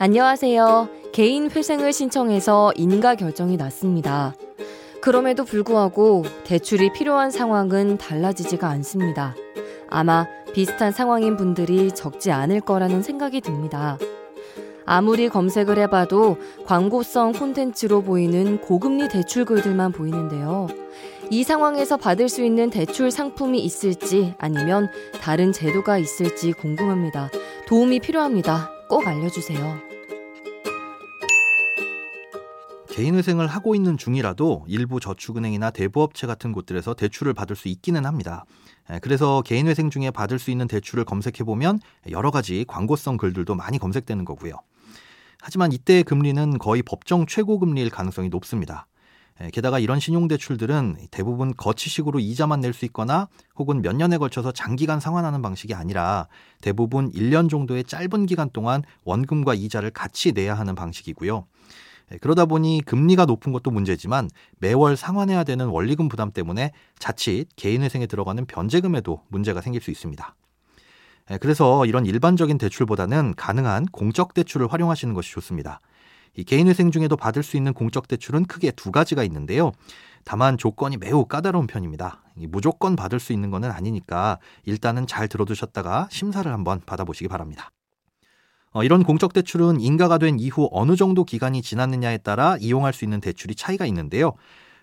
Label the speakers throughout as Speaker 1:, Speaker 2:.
Speaker 1: 안녕하세요. 개인 회생을 신청해서 인가 결정이 났습니다. 그럼에도 불구하고 대출이 필요한 상황은 달라지지가 않습니다. 아마 비슷한 상황인 분들이 적지 않을 거라는 생각이 듭니다. 아무리 검색을 해봐도 광고성 콘텐츠로 보이는 고금리 대출글들만 보이는데요. 이 상황에서 받을 수 있는 대출 상품이 있을지 아니면 다른 제도가 있을지 궁금합니다. 도움이 필요합니다. 꼭 알려주세요.
Speaker 2: 개인회생을 하고 있는 중이라도 일부 저축은행이나 대부업체 같은 곳들에서 대출을 받을 수 있기는 합니다. 그래서 개인회생 중에 받을 수 있는 대출을 검색해보면 여러 가지 광고성 글들도 많이 검색되는 거고요. 하지만 이때의 금리는 거의 법정 최고 금리일 가능성이 높습니다. 게다가 이런 신용대출들은 대부분 거치식으로 이자만 낼 수 있거나 혹은 몇 년에 걸쳐서 장기간 상환하는 방식이 아니라 대부분 1년 정도의 짧은 기간 동안 원금과 이자를 같이 내야 하는 방식이고요. 예, 그러다 보니 금리가 높은 것도 문제지만 매월 상환해야 되는 원리금 부담 때문에 자칫 개인회생에 들어가는 변제금에도 문제가 생길 수 있습니다. 예, 그래서 이런 일반적인 대출보다는 가능한 공적 대출을 활용하시는 것이 좋습니다. 이 개인회생 중에도 받을 수 있는 공적 대출은 크게 두 가지가 있는데요. 다만 조건이 매우 까다로운 편입니다. 무조건 받을 수 있는 것은 아니니까 일단은 잘 들어두셨다가 심사를 한번 받아보시기 바랍니다. 어, 이런 공적 대출은 인가가 된 이후 어느 정도 기간이 지났느냐에 따라 이용할 수 있는 대출이 차이가 있는데요.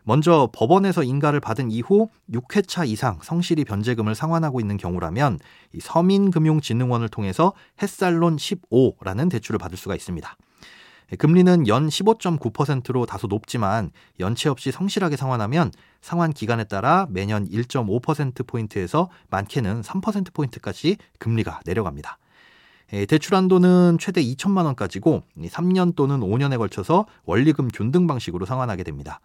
Speaker 2: 먼저 법원에서 인가를 받은 이후 6회차 이상 성실히 변제금을 상환하고 있는 경우라면 이 서민금융진흥원을 통해서 햇살론 15라는 대출을 받을 수가 있습니다. 금리는 연 15.9%로 다소 높지만 연체 없이 성실하게 상환하면 상환 기간에 따라 매년 1.5%포인트에서 많게는 3%포인트까지 금리가 내려갑니다. 예, 대출 한도는 최대 2천만 원까지고 3년 또는 5년에 걸쳐서 원리금 균등 방식으로 상환하게 됩니다.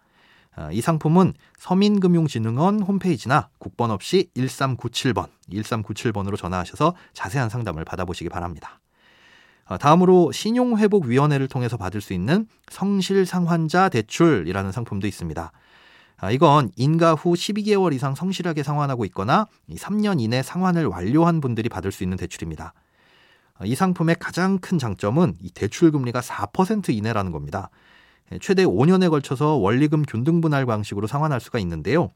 Speaker 2: 아, 이 상품은 서민금융진흥원 홈페이지나 국번 없이 1397번, 1397번으로 전화하셔서 자세한 상담을 받아보시기 바랍니다. 아, 다음으로 신용회복위원회를 통해서 받을 수 있는 성실상환자 대출이라는 상품도 있습니다. 아, 이건 인가 후 12개월 이상 성실하게 상환하고 있거나 3년 이내 상환을 완료한 분들이 받을 수 있는 대출입니다. 이 상품의 가장 큰 장점은 이 대출 금리가 4% 이내라는 겁니다. 최대 5년에 걸쳐서 원리금 균등 분할 방식으로 상환할 수가 있는데요.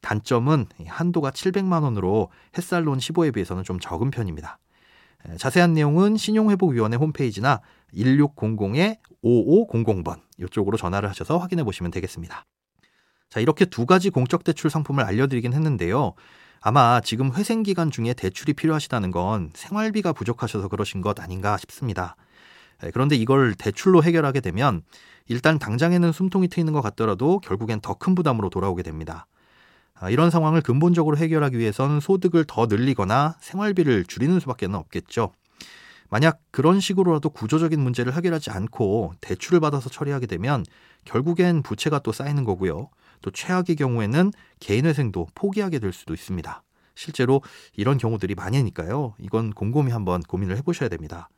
Speaker 2: 단점은 한도가 700만 원으로 햇살론 15에 비해서는 좀 적은 편입니다. 자세한 내용은 신용회복위원회 홈페이지나 1600-5500번 이쪽으로 전화를 하셔서 확인해 보시면 되겠습니다. 자, 이렇게 두 가지 공적 대출 상품을 알려드리긴 했는데요. 아마 지금 회생 기간 중에 대출이 필요하시다는 건 생활비가 부족하셔서 그러신 것 아닌가 싶습니다. 예, 그런데 이걸 대출로 해결하게 되면 일단 당장에는 숨통이 트이는 것 같더라도 결국엔 더 큰 부담으로 돌아오게 됩니다. 아, 이런 상황을 근본적으로 해결하기 위해선 소득을 더 늘리거나 생활비를 줄이는 수밖에 없겠죠. 만약 그런 식으로라도 구조적인 문제를 해결하지 않고 대출을 받아서 처리하게 되면 결국엔 부채가 또 쌓이는 거고요. 또 최악의 경우에는 개인회생도 포기하게 될 수도 있습니다. 실제로 이런 경우들이 많으니까요. 이건 곰곰이 한번 고민을 해보셔야 됩니다.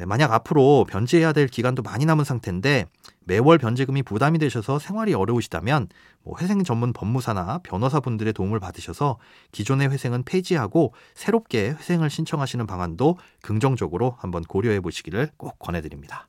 Speaker 2: 예, 만약 앞으로 변제해야 될 기간도 많이 남은 상태인데 매월 변제금이 부담이 되셔서 생활이 어려우시다면 뭐 회생 전문 법무사나 변호사분들의 도움을 받으셔서 기존의 회생은 폐지하고 새롭게 회생을 신청하시는 방안도 긍정적으로 한번 고려해 보시기를 꼭 권해드립니다.